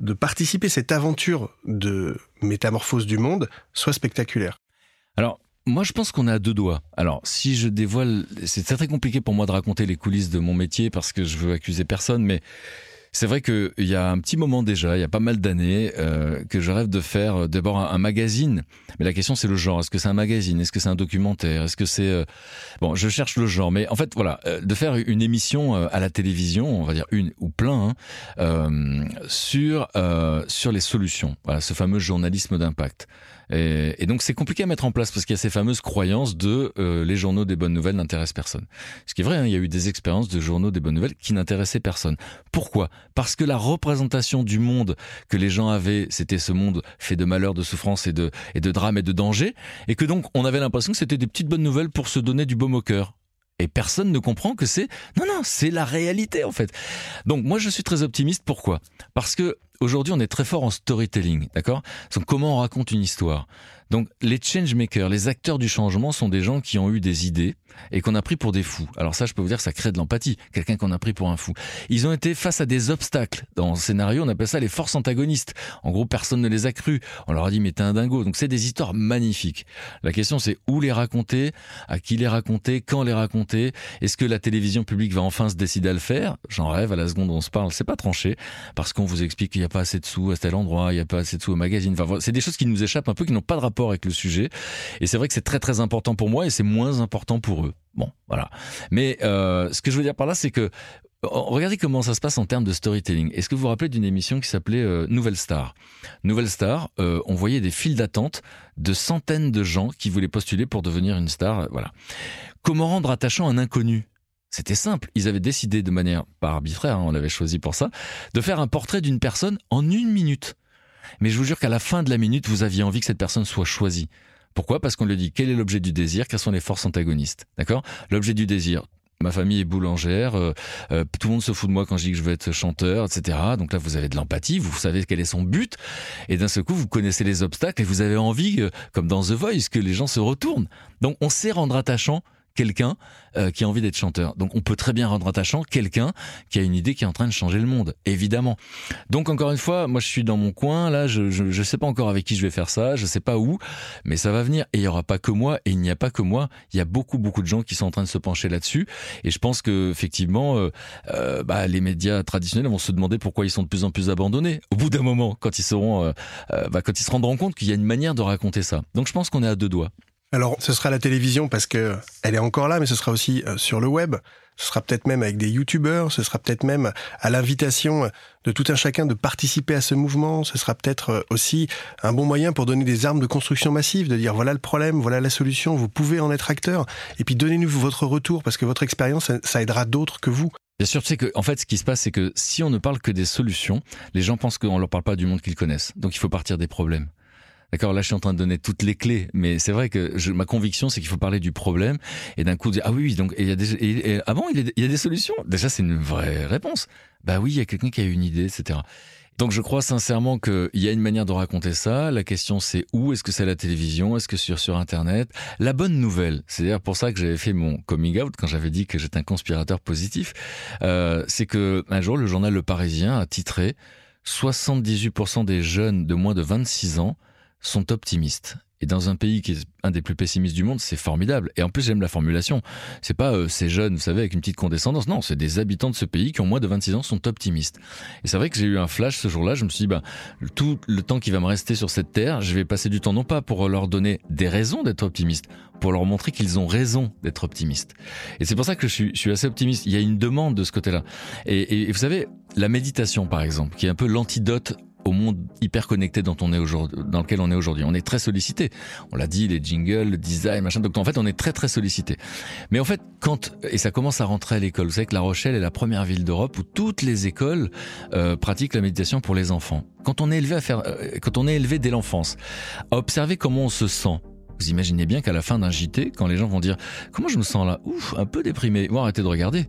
Speaker 3: de participer, cette aventure de métamorphose du monde, soit spectaculaire.
Speaker 4: Alors, moi, je pense qu'on à deux doigts. Alors, si je dévoile, c'est très compliqué pour moi de raconter les coulisses de mon métier parce que je veux accuser personne, mais c'est vrai qu'il y a un petit moment déjà, il y a pas mal d'années, euh, que je rêve de faire euh, d'abord un, magazine. Mais la question c'est le genre. Est-ce que c'est un magazine? Est-ce que c'est un documentaire? Est-ce que c'est euh, bon Je cherche le genre. Mais en fait, voilà, de faire une émission à la télévision, on va dire une ou plein, hein, sur sur les solutions. Voilà, ce fameux journalisme d'impact. Et, donc c'est compliqué à mettre en place parce qu'il y a ces fameuses croyances de euh, les journaux des bonnes nouvelles n'intéressent personne. Ce qui est vrai, hein, il y a eu des expériences de journaux des bonnes nouvelles qui n'intéressaient personne. Pourquoi? Parce que la représentation du monde que les gens avaient, c'était ce monde fait de malheur, de souffrance et de, et de drame et de danger, et que donc on avait l'impression que c'était des petites bonnes nouvelles pour se donner du baume au cœur. Et personne ne comprend que c'est non non c'est la réalité en fait. Donc moi je suis très optimiste. Pourquoi? Parce que aujourd'hui on est très fort en storytelling, d'accord? Comment on raconte une histoire? Donc les changemakers, les acteurs du changement sont des gens qui ont eu des idées et qu'on a pris pour des fous. Alors ça, je peux vous dire, ça crée de l'empathie. Quelqu'un qu'on a pris pour un fou. Ils ont été face à des obstacles. Dans le scénario, on appelle ça les forces antagonistes. En gros, personne ne les a crues. On leur a dit, mais t'es un dingo. Donc c'est des histoires magnifiques. La question, c'est où les raconter, à qui les raconter, quand les raconter? Est-ce que la télévision publique va enfin se décider à le faire? J'en rêve à la seconde où on se parle. C'est pas tranché parce qu'on vous explique qu'il n'y a pas assez de sous à tel endroit, il n'y a pas assez de sous au magazine. Enfin, c'est des choses qui nous échappent un peu, qui n'ont pas de rapport avec le sujet. Et c'est vrai que c'est très très important pour moi et c'est moins important pour eux. Bon, voilà. Mais euh, ce que je veux dire par là, c'est que Regardez comment ça se passe en termes de storytelling. Est-ce que vous vous rappelez d'une émission qui s'appelait euh, Nouvelle Star? Nouvelle Star, euh, on voyait des files d'attente de centaines de gens qui voulaient postuler pour devenir une star. Voilà. Comment rendre attachant un inconnu? C'était simple, ils avaient décidé de manière pas arbitraire, hein, on l'avait choisi pour ça, de faire un portrait d'une personne en une minute. Mais je vous jure qu'à la fin de la minute, vous aviez envie que cette personne soit choisie. Pourquoi? Parce qu'on lui dit quel est l'objet du désir, quelles sont les forces antagonistes? D'accord? L'objet du désir, ma famille est boulangère, euh, euh, tout le monde se fout de moi quand je dis que je veux être chanteur, etc. Donc là, vous avez de l'empathie, vous savez quel est son but, et d'un seul coup, vous connaissez les obstacles et vous avez envie, euh, comme dans The Voice, que les gens se retournent. Donc on sait rendre attachant quelqu'un euh, qui a envie d'être chanteur. Donc on peut très bien rendre attachant quelqu'un qui a une idée qui est en train de changer le monde, évidemment. Donc encore une fois, moi je suis dans mon coin, là je, je, je sais pas encore avec qui je vais faire ça, je sais pas où, mais ça va venir et il y aura pas que moi et il n'y a pas que moi, il y a beaucoup beaucoup de gens qui sont en train de se pencher là-dessus et je pense que effectivement euh, euh, bah, les médias traditionnels vont se demander pourquoi ils sont de plus en plus abandonnés au bout d'un moment quand ils seront bah, quand ils se rendront compte qu'il y a une manière de raconter ça. Donc je pense qu'on est à deux doigts.
Speaker 5: Alors, ce sera la télévision parce que elle est encore là, mais ce sera aussi euh, sur le web. Ce sera peut-être même avec des youtubeurs, ce sera peut-être même à l'invitation de tout un chacun de participer à ce mouvement. Ce sera peut-être euh, aussi un bon moyen pour donner des armes de construction massive, de dire voilà le problème, voilà la solution, vous pouvez en être acteur. Et puis donnez-nous votre retour parce que votre expérience, ça aidera d'autres que vous.
Speaker 4: Bien sûr, tu sais que, en fait, ce qui se passe, c'est que si on ne parle que des solutions, les gens pensent qu'on leur parle pas du monde qu'ils connaissent. Donc, il faut partir des problèmes. D'accord, là je suis en train de donner toutes les clés, mais c'est vrai que je, ma conviction c'est qu'il faut parler du problème et d'un coup dire ah oui, oui donc il y a des et, et, ah bon, il y a des solutions? Déjà c'est une vraie réponse. Bah oui, il y a quelqu'un qui a une idée, etc. Donc je crois sincèrement qu'il y a une manière de raconter ça. La question c'est où? Est-ce que c'est la télévision? Est-ce que sur, sur Internet? La bonne nouvelle, c'est d'ailleurs pour ça que j'avais fait mon coming out quand j'avais dit que j'étais un conspirateur positif, euh, c'est que un jour le journal Le Parisien a titré 78% des jeunes de moins de 26 ans sont optimistes. Et dans un pays qui est un des plus pessimistes du monde, c'est formidable. Et en plus, j'aime la formulation. C'est pas euh, ces jeunes, vous savez, avec une petite condescendance. Non, c'est des habitants de ce pays qui ont moins de 26 ans sont optimistes. Et c'est vrai que j'ai eu un flash ce jour-là. Je me suis dit, bah, tout le temps qui va me rester sur cette terre, je vais passer du temps non pas pour leur donner des raisons d'être optimistes, pour leur montrer qu'ils ont raison d'être optimistes. Et c'est pour ça que je suis, je suis, assez optimiste. Il y a une demande de ce côté-là. Et, et vous savez, la méditation, par exemple, qui est un peu l'antidote au monde hyper connecté dont on est dans lequel on est aujourd'hui. On est très sollicité. On l'a dit, les jingles, le design, machin. Donc en fait, on est très très sollicité. Mais en fait, quand et ça commence à rentrer à l'école, vous savez que La Rochelle est la première ville d'Europe où toutes les écoles euh, pratiquent la méditation pour les enfants. Quand on est élevé à faire, euh, quand on est élevé dès l'enfance, à observer comment on se sent. Vous imaginez bien qu'à la fin d'un JT, quand les gens vont dire comment je me sens là, ouf, un peu déprimé, vont arrêter de regarder.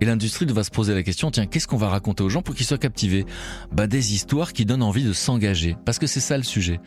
Speaker 4: Et l'industrie va se poser la question, tiens, qu'est-ce qu'on va raconter aux gens pour qu'ils soient captivés? Bah des histoires qui donnent envie de s'engager, parce que c'est ça le sujet.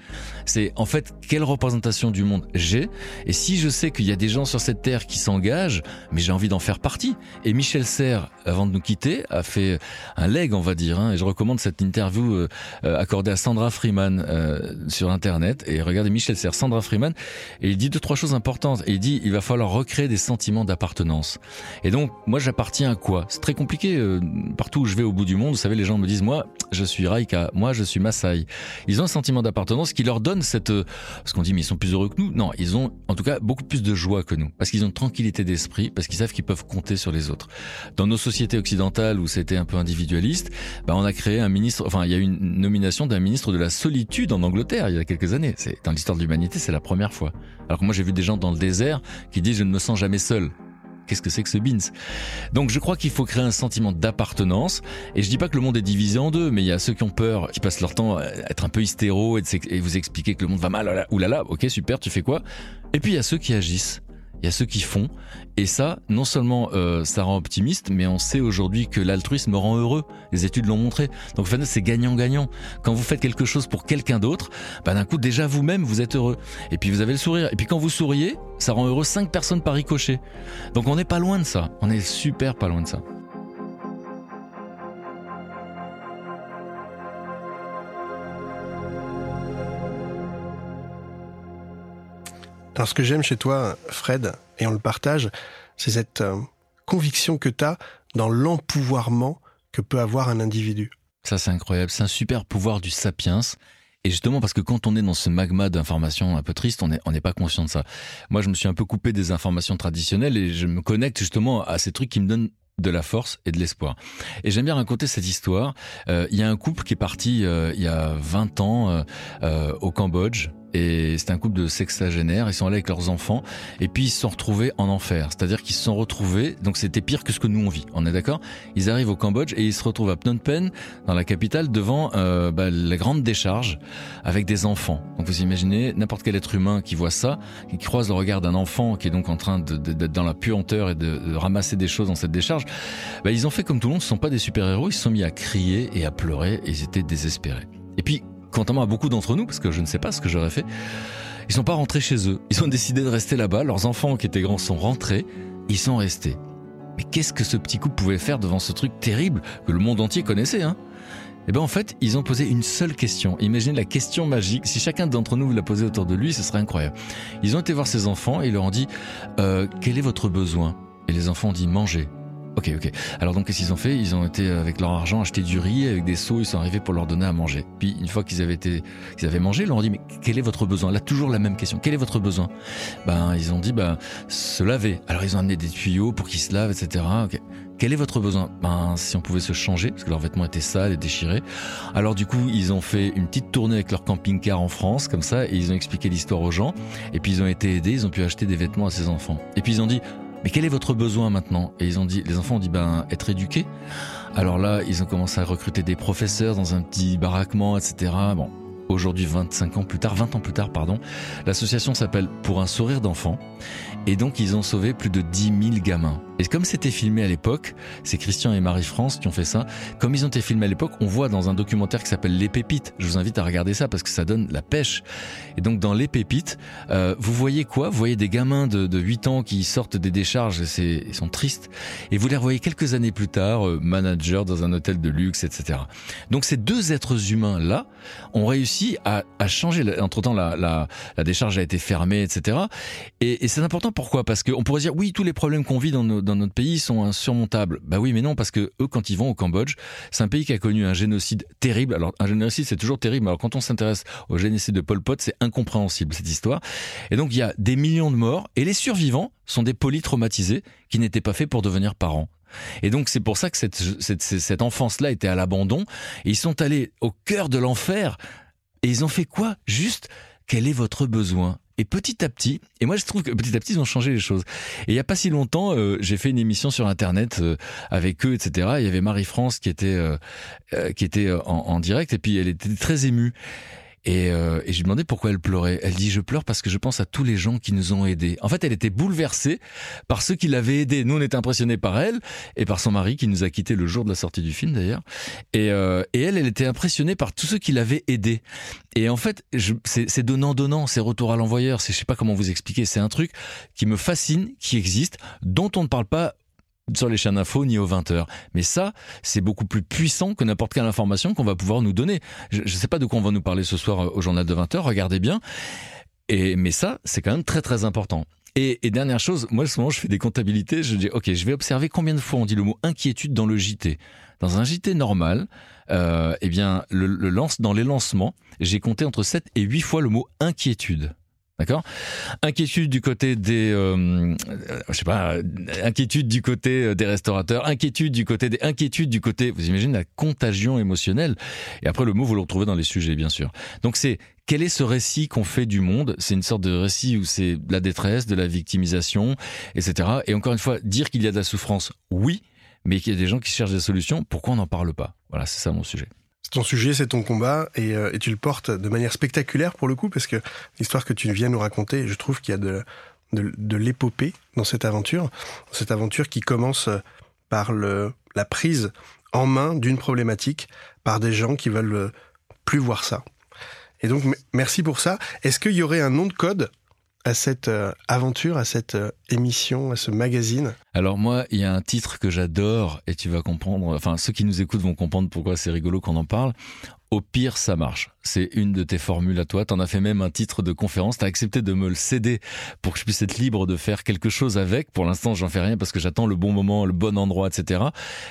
Speaker 4: C'est en fait quelle représentation du monde j'ai, et si je sais qu'il y a des gens sur cette terre qui s'engagent, mais j'ai envie d'en faire partie. Et Michel Serres, avant de nous quitter, a fait un leg, on va dire, hein, et je recommande cette interview euh, accordée à Sandra Freeman euh, sur Internet. Et regardez Michel Serres, Sandra Freeman, et il dit deux trois choses importantes. Il dit il va falloir recréer des sentiments d'appartenance. Et donc moi j'appartiens quoi C'est très compliqué. Euh, partout où je vais au bout du monde, vous savez, les gens me disent moi, je suis Raika, moi, je suis Maasai. Ils ont un sentiment d'appartenance qui leur donne cette. Euh, parce qu'on dit mais ils sont plus heureux que nous. Non, ils ont en tout cas beaucoup plus de joie que nous, parce qu'ils ont tranquillité d'esprit, parce qu'ils savent qu'ils peuvent compter sur les autres. Dans nos sociétés occidentales où c'était un peu individualiste, bah on a créé un ministre. Enfin, il y a eu une nomination d'un ministre de la solitude en Angleterre il y a quelques années. C'est dans l'histoire de l'humanité, c'est la première fois. Alors que moi j'ai vu des gens dans le désert qui disent je ne me sens jamais seul qu'est-ce que c'est que ce Beans? Donc je crois qu'il faut créer un sentiment d'appartenance. Et je dis pas que le monde est divisé en deux, mais il y a ceux qui ont peur, qui passent leur temps à être un peu hystéro et, et vous expliquer que le monde va mal. Oulala, ok super, tu fais quoi? Et puis il y a ceux qui agissent. Il y a ceux qui font. Et ça, non seulement euh, ça rend optimiste, mais on sait aujourd'hui que l'altruisme rend heureux. Les études l'ont montré. Donc en c'est gagnant-gagnant. Quand vous faites quelque chose pour quelqu'un d'autre, bah, d'un coup, déjà vous-même, vous êtes heureux. Et puis vous avez le sourire. Et puis quand vous souriez, ça rend heureux cinq personnes par ricochet. Donc on n'est pas loin de ça. On est super pas loin de ça.
Speaker 5: Alors ce que j'aime chez toi, Fred, et on le partage, c'est cette euh, conviction que tu as dans l'empouvoirment que peut avoir un individu.
Speaker 4: Ça c'est incroyable, c'est un super pouvoir du sapiens. Et justement parce que quand on est dans ce magma d'informations un peu triste, on n'est pas conscient de ça. Moi je me suis un peu coupé des informations traditionnelles et je me connecte justement à ces trucs qui me donnent de la force et de l'espoir. Et j'aime bien raconter cette histoire. Euh, il y a un couple qui est parti euh, il y a 20 ans au Cambodge et c'est un couple de sexagénaires, ils sont allés avec leurs enfants. Et puis ils se sont retrouvés en enfer. C'est-à-dire qu'ils se sont retrouvés, donc c'était pire que ce que nous on vit, on est d'accord? Ils arrivent au Cambodge et ils se retrouvent à Phnom Penh, dans la capitale, devant euh, bah, la grande décharge avec des enfants. Donc vous imaginez n'importe quel être humain qui voit ça, qui croise le regard d'un enfant qui est donc en train d'être dans la puanteur et de, ramasser des choses dans cette décharge, bah, ils ont fait comme tout le monde, ce sont pas des super-héros, ils se sont mis à crier et à pleurer et ils étaient désespérés. Et puis contrairement à beaucoup d'entre nous, parce que je ne sais pas ce que j'aurais fait, ils sont pas rentrés chez eux. Ils ont décidé de rester là-bas. Leurs enfants qui étaient grands sont rentrés. Ils sont restés. Mais qu'est-ce que ce petit couple pouvait faire devant ce truc terrible que le monde entier connaissait, hein? Eh bien en fait, ils ont posé une seule question. Imaginez la question magique. Si chacun d'entre nous l'a posée autour de lui, ce serait incroyable. Ils ont été voir ses enfants et ils leur ont dit euh, quel est votre besoin? Et les enfants ont dit manger. Ok, ok. Alors donc qu'est-ce qu'ils ont fait? Ils ont été avec leur argent acheter du riz avec des seaux. Ils sont arrivés pour leur donner à manger. Puis une fois qu'ils avaient été, qu'ils avaient mangé, ils leur ont dit mais quel est votre besoin? Là toujours la même question. Quel est votre besoin? Ben ils ont dit ben se laver. Alors ils ont amené des tuyaux pour qu'ils se lavent, etc. Quel est votre besoin? Ben si on pouvait se changer parce que leurs vêtements étaient sales et déchirés. Alors du coup ils ont fait une petite tournée avec leur camping-car en France comme ça et ils ont expliqué l'histoire aux gens. Et puis ils ont été aidés. Ils ont pu acheter des vêtements à ses enfants. Et puis ils ont dit mais quel est votre besoin maintenant? Et ils ont dit, les enfants ont dit, ben, être éduqués. Alors là, ils ont commencé à recruter des professeurs dans un petit baraquement, etc. Bon, aujourd'hui 25 ans plus tard, 20 ans plus tard, pardon. L'association s'appelle Pour un sourire d'enfant. Et donc, ils ont sauvé plus de 10 000 gamins. Et comme c'était filmé à l'époque, c'est Christian et Marie-France qui ont fait ça. Comme ils ont été filmés à l'époque, on voit dans un documentaire qui s'appelle Les Pépites. Je vous invite à regarder ça parce que ça donne la pêche. Et donc, dans Les Pépites, euh, vous voyez quoi? Vous voyez des gamins de, de 8 ans qui sortent des décharges et ils sont tristes. Et vous les revoyez quelques années plus tard, euh, manager dans un hôtel de luxe, etc. Donc, ces deux êtres humains-là ont réussi à, à changer. Entre-temps, la, la, la, décharge a été fermée, etc. Et, et c'est important pourquoi? Parce qu'on pourrait dire oui, tous les problèmes qu'on vit dans, notre pays sont insurmontables. Bah oui, mais non, parce que eux, quand ils vont au Cambodge, c'est un pays qui a connu un génocide terrible. Alors un génocide, c'est toujours terrible. Alors quand on s'intéresse au génocide de Pol Pot, c'est incompréhensible cette histoire. Et donc il y a des millions de morts et les survivants sont des polytraumatisés qui n'étaient pas faits pour devenir parents. Et donc c'est pour ça que cette, cette, enfance-là était à l'abandon. Ils sont allés au cœur de l'enfer. Et ils ont fait quoi? Juste, quel est votre besoin? Et petit à petit, et moi je trouve que petit à petit ils ont changé les choses. Et il y a pas si longtemps, euh, j'ai fait une émission sur internet euh, avec eux, etc. Il y avait Marie France qui était euh, qui était en, en, direct et puis elle était très émue. Et, euh, et je lui pourquoi elle pleurait. Elle dit je pleure parce que je pense à tous les gens qui nous ont aidés. En fait, elle était bouleversée par ceux qui l'avaient aidée. Nous, on était impressionnés par elle et par son mari qui nous a quittés le jour de la sortie du film d'ailleurs. Et, euh, et elle, elle était impressionnée par tous ceux qui l'avaient aidée. Et en fait, c'est donnant donnant, c'est retour à l'envoyeur. C'est je sais pas comment vous expliquer. C'est un truc qui me fascine, qui existe, dont on ne parle pas sur les chaînes d'infos ni aux 20h. Mais ça, c'est beaucoup plus puissant que n'importe quelle information qu'on va pouvoir nous donner. Je ne sais pas de quoi on va nous parler ce soir euh, au journal de 20h, regardez bien. Et, mais ça, c'est quand même très très important. Et, et, dernière chose, moi, souvent, je fais des comptabilités. Je dis, ok, je vais observer combien de fois on dit le mot inquiétude dans le JT. Dans un JT normal, euh, eh bien, le, le lance, dans les lancements, j'ai compté entre 7 et 8 fois le mot inquiétude. D'accord? Inquiétude du côté des, euh, je sais pas, inquiétude du côté des restaurateurs, inquiétude du côté des, inquiétude du côté, vous imaginez la contagion émotionnelle? Et après le mot, vous le retrouvez dans les sujets, bien sûr. Donc c'est quel est ce récit qu'on fait du monde? C'est une sorte de récit où c'est la détresse, de la victimisation, etc. Et encore une fois, dire qu'il y a de la souffrance, oui, mais qu'il y a des gens qui cherchent des solutions, pourquoi on n'en parle pas? Voilà, c'est ça mon sujet.
Speaker 5: Ton sujet, c'est ton combat, et, euh, et, tu le portes de manière spectaculaire pour le coup, parce que l'histoire que tu viens nous raconter, je trouve qu'il y a de, l'épopée dans cette aventure, cette aventure qui commence par la prise en main d'une problématique par des gens qui veulent plus voir ça. Et donc, merci pour ça. Est-ce qu'il y aurait un nom de code à cette euh, aventure, à cette euh, émission, à ce magazine
Speaker 4: Alors moi, il y a un titre que j'adore et tu vas comprendre, enfin ceux qui nous écoutent vont comprendre pourquoi c'est rigolo qu'on en parle. Au pire, ça marche. C'est une de tes formules à toi. T'en as fait même un titre de conférence. T'as accepté de me le céder pour que je puisse être libre de faire quelque chose avec. Pour l'instant, j'en fais rien parce que j'attends le bon moment, le bon endroit, etc.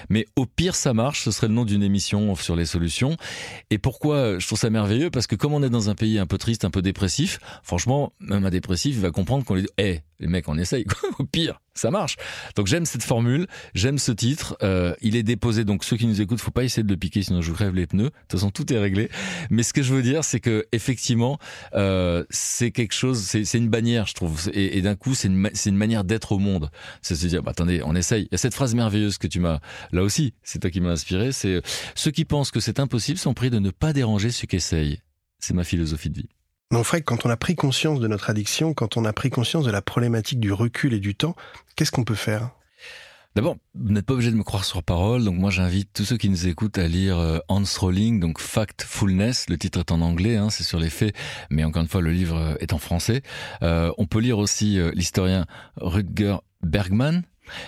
Speaker 4: Mais au pire, ça marche. Ce serait le nom d'une émission sur les solutions. Et pourquoi je trouve ça merveilleux? Parce que comme on est dans un pays un peu triste, un peu dépressif, franchement, même un dépressif, va comprendre qu'on lui dit, hé, les mecs, on essaye. au pire, ça marche. Donc j'aime cette formule, j'aime ce titre. Euh, il est déposé, donc ceux qui nous écoutent, faut pas essayer de le piquer, sinon je vous crève les pneus. De toute façon, tout est réglé. Mais ce que je veux dire, c'est que effectivement, euh, c'est quelque chose, c'est une bannière, je trouve. Et, d'un coup, c'est une, une manière d'être au monde. C'est se dire, bah, attendez, on essaye. Il y a cette phrase merveilleuse que tu m'as, là aussi, c'est toi qui m'as inspiré. C'est ceux qui pensent que c'est impossible sont pris de ne pas déranger ceux qui essayent. C'est ma philosophie de vie.
Speaker 5: Mon frère, quand on a pris conscience de notre addiction, quand on a pris conscience de la problématique du recul et du temps, qu'est-ce qu'on peut faire?
Speaker 4: D'abord, vous n'êtes pas obligé de me croire sur parole, donc moi j'invite tous ceux qui nous écoutent à lire euh, Hans Rowling, donc Factfulness, le titre est en anglais, hein, c'est sur les faits, mais encore une fois le livre euh, est en français. Euh, on peut lire aussi l'historien Rutger Bergman,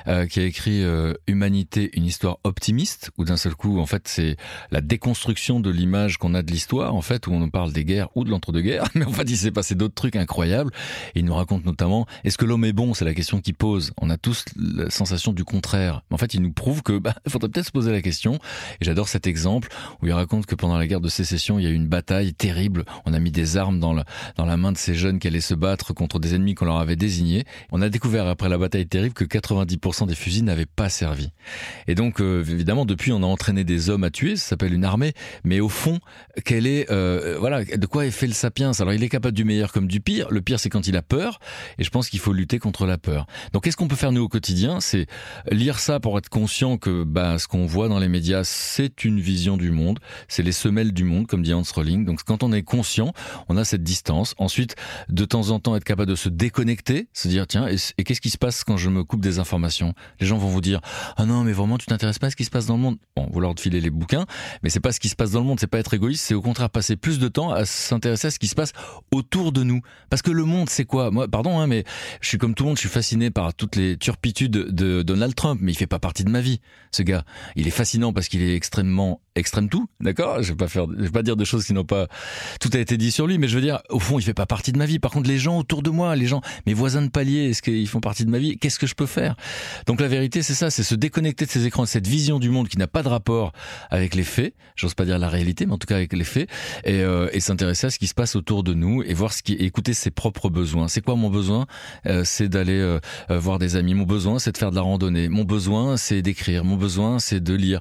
Speaker 4: euh, qui a écrit euh, Humanité, une histoire optimiste, où d'un seul coup, en fait, c'est la déconstruction de l'image qu'on a de l'histoire, en fait, où on parle des guerres ou de l'entre-deux-guerres, mais en fait, il s'est passé d'autres trucs incroyables. Et il nous raconte notamment, est-ce que l'homme est bon? C'est la question qu'il pose. On a tous la sensation du contraire. Mais en fait, il nous prouve que, bah, il faudrait peut-être se poser la question. Et j'adore cet exemple où il raconte que pendant la guerre de sécession, il y a eu une bataille terrible. On a mis des armes dans la, dans la main de ces jeunes qui allaient se battre contre des ennemis qu'on leur avait désignés. On a découvert après la bataille terrible que 80 90% des fusils n'avaient pas servi. Et donc, euh, évidemment, depuis, on a entraîné des hommes à tuer, ça s'appelle une armée, mais au fond, quelle est, euh, voilà, de quoi est fait le sapiens? Alors, il est capable du meilleur comme du pire. Le pire, c'est quand il a peur, et je pense qu'il faut lutter contre la peur. Donc, qu'est-ce qu'on peut faire, nous, au quotidien? C'est lire ça pour être conscient que bah, ce qu'on voit dans les médias, c'est une vision du monde, c'est les semelles du monde, comme dit Hans Rowling. Donc, quand on est conscient, on a cette distance. Ensuite, de temps en temps, être capable de se déconnecter, se dire, tiens, et qu'est-ce qui se passe quand je me coupe des informations? Les gens vont vous dire ah non mais vraiment tu t'intéresses pas à ce qui se passe dans le monde. Bon, vous leur filer les bouquins, mais c'est pas ce qui se passe dans le monde, c'est pas être égoïste, c'est au contraire passer plus de temps à s'intéresser à ce qui se passe autour de nous. Parce que le monde c'est quoi? Moi, pardon, hein, mais je suis comme tout le monde, je suis fasciné par toutes les turpitudes de Donald Trump, mais il fait pas partie de ma vie. Ce gars, il est fascinant parce qu'il est extrêmement extrême tout, d'accord? Je vais pas faire, je vais pas dire des choses qui n'ont pas tout a été dit sur lui, mais je veux dire, au fond, il fait pas partie de ma vie. Par contre, les gens autour de moi, les gens, mes voisins de palier, est-ce qu'ils font partie de ma vie? Qu'est-ce que je peux faire? Donc la vérité, c'est ça, c'est se déconnecter de ces écrans, de cette vision du monde qui n'a pas de rapport avec les faits. J'ose pas dire la réalité, mais en tout cas avec les faits, et, euh, et s'intéresser à ce qui se passe autour de nous et voir ce qui, écouter ses propres besoins. C'est quoi mon besoin? Euh, C'est d'aller euh, voir des amis. Mon besoin, c'est de faire de la randonnée. Mon besoin, c'est d'écrire. Mon besoin, c'est de lire.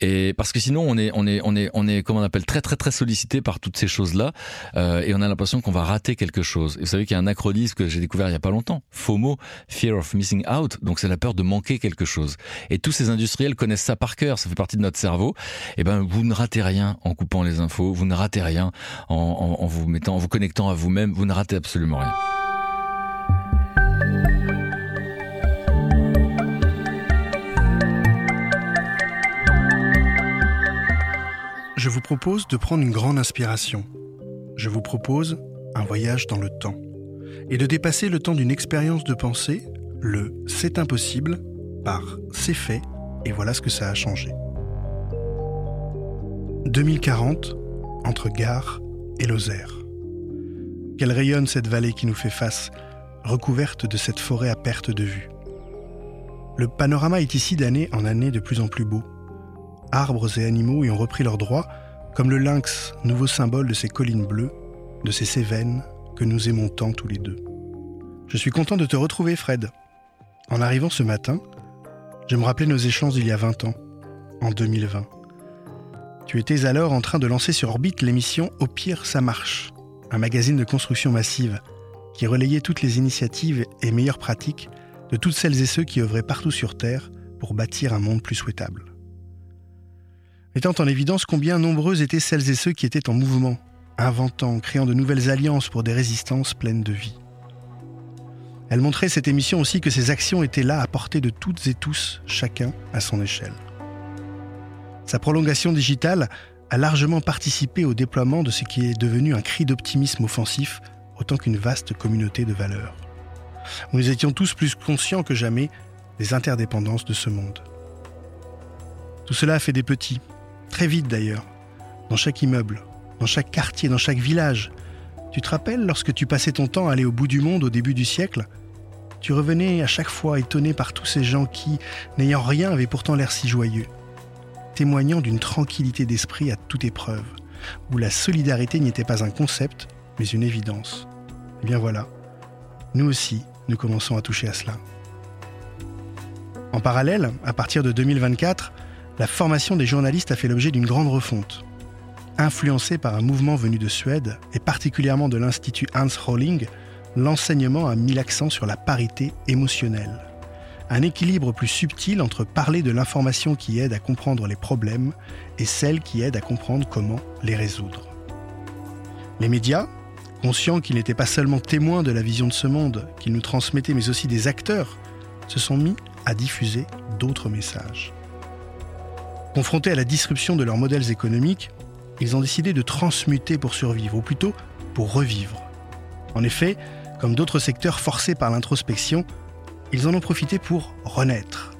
Speaker 4: Et parce que sinon, on est, on est, on est, on est, comment on appelle, très, très, très sollicité par toutes ces choses-là, et on a l'impression qu'on va rater quelque chose. Et vous savez qu'il y a un acronisme que j'ai découvert il y a pas longtemps. FOMO, Fear of Missing Out. Donc c'est la peur de manquer quelque chose. Et tous ces industriels connaissent ça par cœur, ça fait partie de notre cerveau. Et eh ben, vous ne ratez rien en coupant les infos, vous ne ratez rien en, en vous mettant, en vous connectant à vous-même, vous ne ratez absolument rien.
Speaker 5: Je vous propose de prendre une grande inspiration. Je vous propose un voyage dans le temps et de dépasser le temps d'une expérience de pensée le c'est impossible par c'est fait et voilà ce que ça a changé. 2040 entre Gare et Lozère. Quelle rayonne cette vallée qui nous fait face, recouverte de cette forêt à perte de vue. Le panorama est ici d'année en année de plus en plus beau. Arbres et animaux y ont repris leurs droits, comme le lynx, nouveau symbole de ces collines bleues, de ces Cévennes que nous aimons tant tous les deux. Je suis content de te retrouver, Fred. En arrivant ce matin, je me rappelais nos échanges d'il y a 20 ans, en 2020. Tu étais alors en train de lancer sur orbite l'émission Au pire, ça marche, un magazine de construction massive qui relayait toutes les initiatives et meilleures pratiques de toutes celles et ceux qui œuvraient partout sur Terre pour bâtir un monde plus souhaitable. Mettant en évidence combien nombreuses étaient celles et ceux qui étaient en mouvement, inventant, créant de nouvelles alliances pour des résistances pleines de vie. Elle montrait cette émission aussi que ses actions étaient là à portée de toutes et tous, chacun à son échelle. Sa prolongation digitale a largement participé au déploiement de ce qui est devenu un cri d'optimisme offensif autant qu'une vaste communauté de valeurs. Nous étions tous plus conscients que jamais des interdépendances de ce monde. Tout cela a fait des petits, très vite d'ailleurs, dans chaque immeuble, dans chaque quartier, dans chaque village. Tu te rappelles lorsque tu passais ton temps à aller au bout du monde au début du siècle Tu revenais à chaque fois étonné par tous ces gens qui, n'ayant rien, avaient pourtant l'air si joyeux, témoignant d'une tranquillité d'esprit à toute épreuve, où la solidarité n'était pas un concept, mais une évidence. Et eh bien voilà, nous aussi, nous commençons à toucher à cela. En parallèle, à partir de 2024, la formation des journalistes a fait l'objet d'une grande refonte. Influencé par un mouvement venu de Suède, et particulièrement de l'Institut Hans Rowling, l'enseignement a mis l'accent sur la parité émotionnelle. Un équilibre plus subtil entre parler de l'information qui aide à comprendre les problèmes et celle qui aide à comprendre comment les résoudre. Les médias, conscients qu'ils n'étaient pas seulement témoins de la vision de ce monde qu'ils nous transmettaient, mais aussi des acteurs, se sont mis à diffuser d'autres messages. Confrontés à la disruption de leurs modèles économiques, ils ont décidé de transmuter pour survivre, ou plutôt pour revivre. En effet, comme d'autres secteurs forcés par l'introspection, ils en ont profité pour renaître,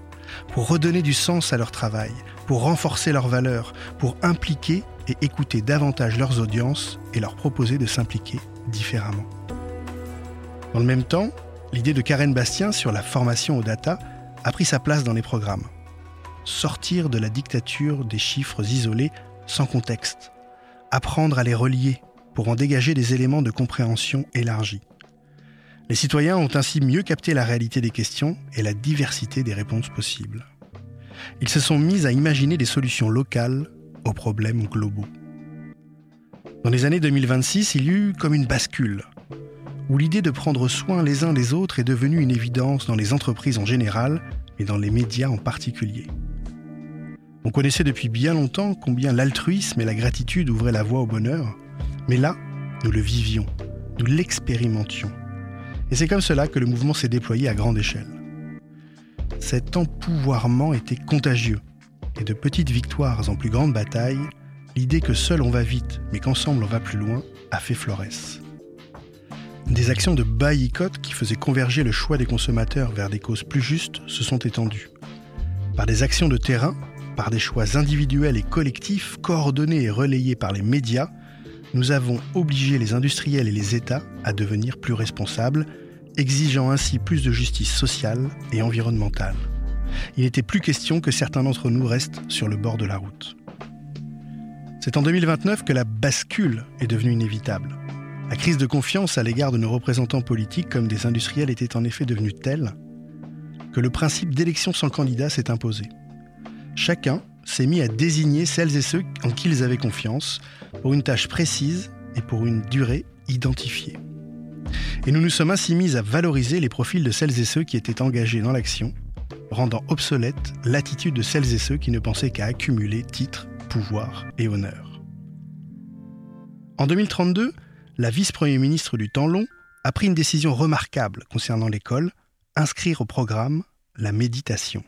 Speaker 5: pour redonner du sens à leur travail, pour renforcer leurs valeurs, pour impliquer et écouter davantage leurs audiences et leur proposer de s'impliquer différemment. Dans le même temps, l'idée de Karen Bastien sur la formation aux data a pris sa place dans les programmes. Sortir de la dictature des chiffres isolés sans contexte. Apprendre à les relier pour en dégager des éléments de compréhension élargis. Les citoyens ont ainsi mieux capté la réalité des questions et la diversité des réponses possibles. Ils se sont mis à imaginer des solutions locales aux problèmes globaux. Dans les années 2026, il y eut comme une bascule, où l'idée de prendre soin les uns des autres est devenue une évidence dans les entreprises en général et dans les médias en particulier. On connaissait depuis bien longtemps combien l'altruisme et la gratitude ouvraient la voie au bonheur, mais là, nous le vivions, nous l'expérimentions. Et c'est comme cela que le mouvement s'est déployé à grande échelle. Cet empouvoirment était contagieux, et de petites victoires en plus grandes batailles, l'idée que seul on va vite, mais qu'ensemble on va plus loin, a fait florès. Des actions de boycott qui faisaient converger le choix des consommateurs vers des causes plus justes se sont étendues. Par des actions de terrain, par des choix individuels et collectifs coordonnés et relayés par les médias, nous avons obligé les industriels et les États à devenir plus responsables, exigeant ainsi plus de justice sociale et environnementale. Il n'était plus question que certains d'entre nous restent sur le bord de la route. C'est en 2029 que la bascule est devenue inévitable. La crise de confiance à l'égard de nos représentants politiques comme des industriels était en effet devenue telle que le principe d'élection sans candidat s'est imposé. Chacun s'est mis à désigner celles et ceux en qui ils avaient confiance pour une tâche précise et pour une durée identifiée. Et nous nous sommes ainsi mis à valoriser les profils de celles et ceux qui étaient engagés dans l'action, rendant obsolète l'attitude de celles et ceux qui ne pensaient qu'à accumuler titres, pouvoir et honneur. En 2032, la vice-premier ministre du temps long a pris une décision remarquable concernant l'école, inscrire au programme la méditation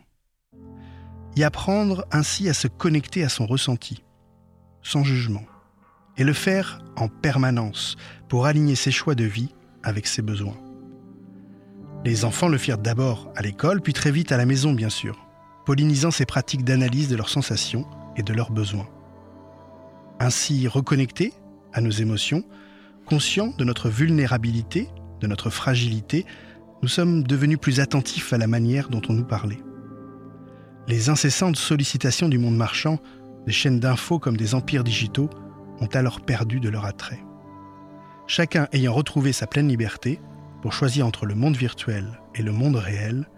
Speaker 5: y apprendre ainsi à se connecter à son ressenti, sans jugement, et le faire en permanence pour aligner ses choix de vie avec ses besoins. Les enfants le firent d'abord à l'école, puis très vite à la maison, bien sûr, pollinisant ces pratiques d'analyse de leurs sensations et de leurs besoins. Ainsi reconnectés à nos émotions, conscients de notre vulnérabilité, de notre fragilité, nous sommes devenus plus attentifs à la manière dont on nous parlait les incessantes sollicitations du monde marchand, des chaînes d'infos comme des empires digitaux, ont alors perdu de leur attrait. Chacun ayant retrouvé sa pleine liberté pour choisir entre le monde virtuel et le monde réel,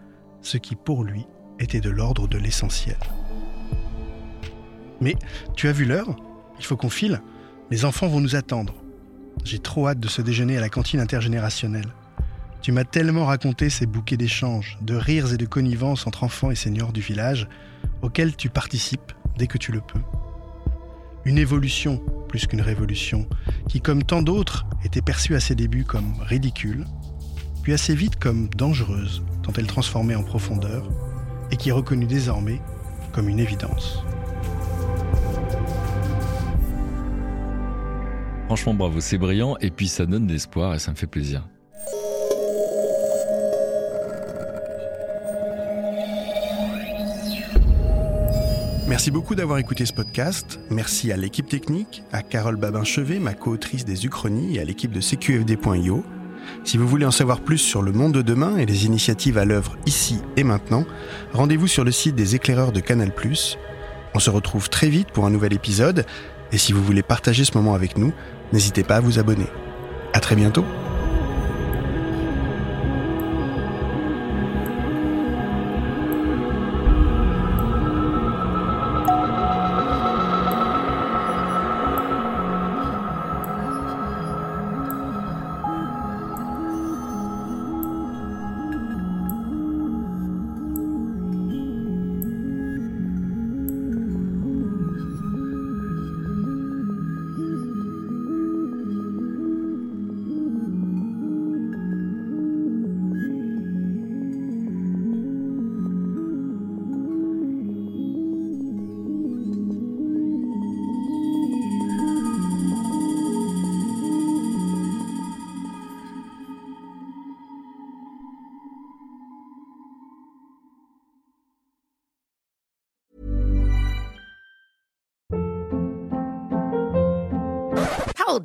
Speaker 5: ce qui pour lui était de l'ordre de l'essentiel. Mais tu as vu l'heure? Il faut qu'on file. Les enfants vont nous attendre. J'ai trop hâte de ce déjeuner à la cantine intergénérationnelle. Tu m'as tellement raconté ces bouquets d'échanges, de rires et de connivences entre enfants et seigneurs du village, auxquels tu participes dès que tu le peux. Une évolution plus qu'une révolution, qui comme tant d'autres était perçue à ses débuts comme ridicule,
Speaker 3: puis assez vite comme dangereuse, tant elle transformait en profondeur, et qui est reconnue désormais comme une évidence.
Speaker 4: Franchement, bravo, c'est brillant et puis ça donne de l'espoir et ça me fait plaisir.
Speaker 3: Merci beaucoup d'avoir écouté ce podcast. Merci à l'équipe technique, à Carole Babin-Chevet, ma co-autrice des Uchronies, et à l'équipe de CQFD.io. Si vous voulez en savoir plus sur le monde de demain et les initiatives à l'œuvre ici et maintenant, rendez-vous sur le site des éclaireurs de Canal+. On se retrouve très vite pour un nouvel épisode, et si vous voulez partager ce moment avec nous, n'hésitez pas à vous abonner. À très bientôt.